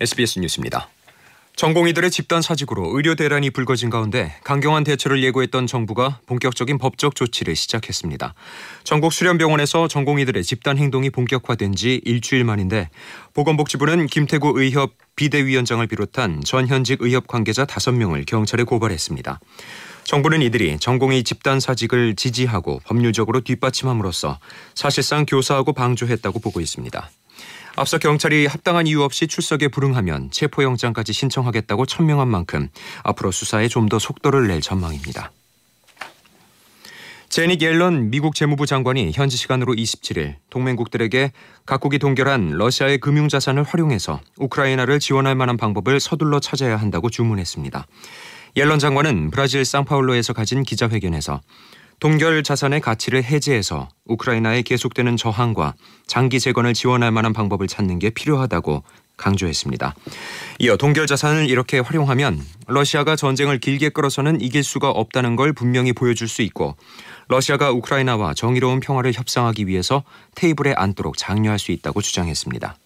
SBS 뉴스입니다. 전공의들의 집단 사직으로 의료 대란이 불거진 가운데 강경한 대처를 예고했던 정부가 본격적인 법적 조치를 시작했습니다. 전국 수련병원에서 전공의들의 집단 행동이 본격화된 지 일주일 만인데 보건복지부는 김태구 의협 비대위원장을 비롯한 전 현직 의협 관계자 5명을 경찰에 고발했습니다. 정부는 이들이 전공의 집단 사직을 지지하고 법률적으로 뒷받침함으로써 사실상 교사하고 방조했다고 보고 있습니다. 앞서 경찰이 합당한 이유 없이 출석에 불응하면 체포영장까지 신청하겠다고 천명한 만큼 앞으로 수사에 좀 더 속도를 낼 전망입니다. 제닉 옐런 미국 재무부 장관이 현지 시간으로 27일 동맹국들에게 각국이 동결한 러시아의 금융자산을 활용해서 우크라이나를 지원할 만한 방법을 서둘러 찾아야 한다고 주문했습니다. 옐런 장관은 브라질 상파울로에서 가진 기자회견에서 동결 자산의 가치를 해제해서 우크라이나에 계속되는 저항과 장기 재건을 지원할 만한 방법을 찾는 게 필요하다고 강조했습니다. 이어 동결 자산을 이렇게 활용하면 러시아가 전쟁을 길게 끌어서는 이길 수가 없다는 걸 분명히 보여줄 수 있고 러시아가 우크라이나와 정의로운 평화를 협상하기 위해서 테이블에 앉도록 장려할 수 있다고 주장했습니다.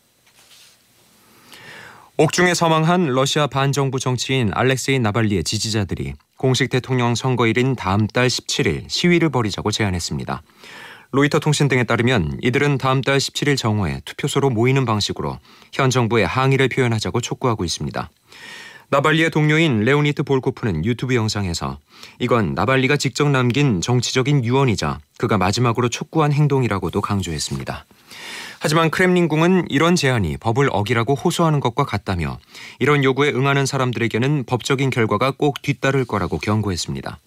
옥중에 사망한 러시아 반정부 정치인 알렉세이 나발리의 지지자들이 공식 대통령 선거일인 다음 달 17일 시위를 벌이자고 제안했습니다. 로이터 통신 등에 따르면 이들은 다음 달 17일 정오에 투표소로 모이는 방식으로 현 정부에 항의를 표현하자고 촉구하고 있습니다. 나발리의 동료인 레오니트 볼코프는 유튜브 영상에서 이건 나발리가 직접 남긴 정치적인 유언이자 그가 마지막으로 촉구한 행동이라고도 강조했습니다. 하지만 크렘린궁은 이런 제안이 법을 어기라고 호소하는 것과 같다며 이런 요구에 응하는 사람들에게는 법적인 결과가 꼭 뒤따를 거라고 경고했습니다.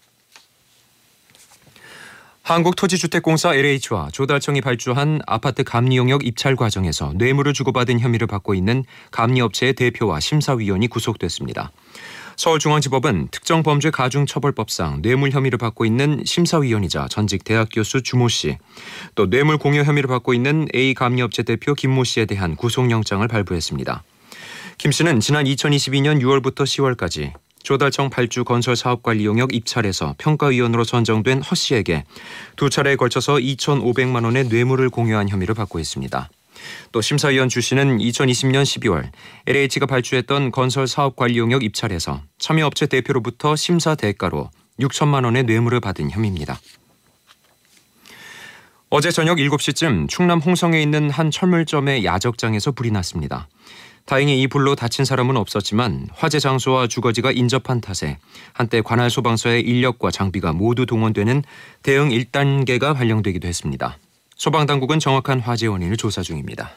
한국토지주택공사 LH와 조달청이 발주한 아파트 감리 용역 입찰 과정에서 뇌물을 주고받은 혐의를 받고 있는 감리업체의 대표와 심사위원이 구속됐습니다. 서울중앙지법은 특정범죄 가중처벌법상 뇌물 혐의를 받고 있는 심사위원이자 전직 대학 교수 주모 씨, 또 뇌물 공여 혐의를 받고 있는 A 감리업체 대표 김모 씨에 대한 구속영장을 발부했습니다. 김 씨는 지난 2022년 6월부터 10월까지 조달청 발주 건설 사업관리 용역 입찰에서 평가위원으로 선정된 허 씨에게 두 차례에 걸쳐서 2,500만 원의 뇌물을 공여한 혐의를 받고 있습니다. 또 심사위원 주 씨는 2020년 12월 LH가 발주했던 건설 사업 관리 용역 입찰에서 참여업체 대표로부터 심사 대가로 6천만 원의 뇌물을 받은 혐의입니다. 어제 저녁 7시쯤 충남 홍성에 있는 한 철물점의 야적장에서 불이 났습니다. 다행히 이 불로 다친 사람은 없었지만 화재 장소와 주거지가 인접한 탓에 한때 관할 소방서의 인력과 장비가 모두 동원되는 대응 1단계가 발령되기도 했습니다. 소방당국은 정확한 화재 원인을 조사 중입니다.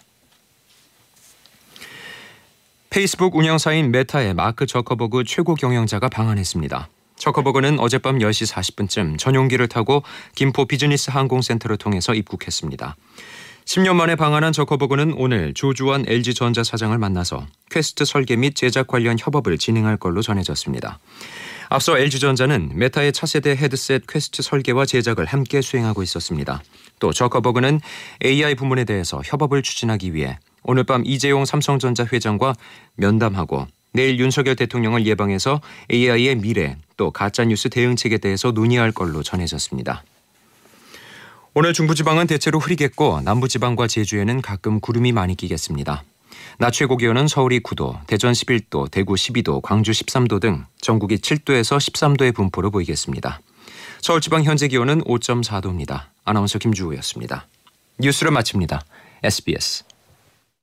페이스북 운영사인 메타의 마크 저커버그 최고 경영자가 방한했습니다. 저커버그는 어젯밤 10시 40분쯤 전용기를 타고 김포 비즈니스 항공센터를 통해서 입국했습니다. 10년 만에 방한한 저커버그는 오늘 조주완 LG전자 사장을 만나서 퀘스트 설계 및 제작 관련 협업을 진행할 걸로 전해졌습니다. 앞서 LG전자는 메타의 차세대 헤드셋 퀘스트 설계와 제작을 함께 수행하고 있었습니다. 또 저커버그는 AI 부문에 대해서 협업을 추진하기 위해 오늘 밤 이재용 삼성전자 회장과 면담하고 내일 윤석열 대통령을 예방해서 AI의 미래 또 가짜뉴스 대응책에 대해서 논의할 걸로 전해졌습니다. 오늘 중부지방은 대체로 흐리겠고 남부지방과 제주에는 가끔 구름이 많이 끼겠습니다. 낮 최고 기온은 서울이 9도, 대전 11도, 대구 12도, 광주 13도 등 전국이 7도에서 13도의 분포로 보이겠습니다. 서울 지방 현재 기온은 5.4도입니다. 아나운서 김주우였습니다. 뉴스를 마칩니다. SBS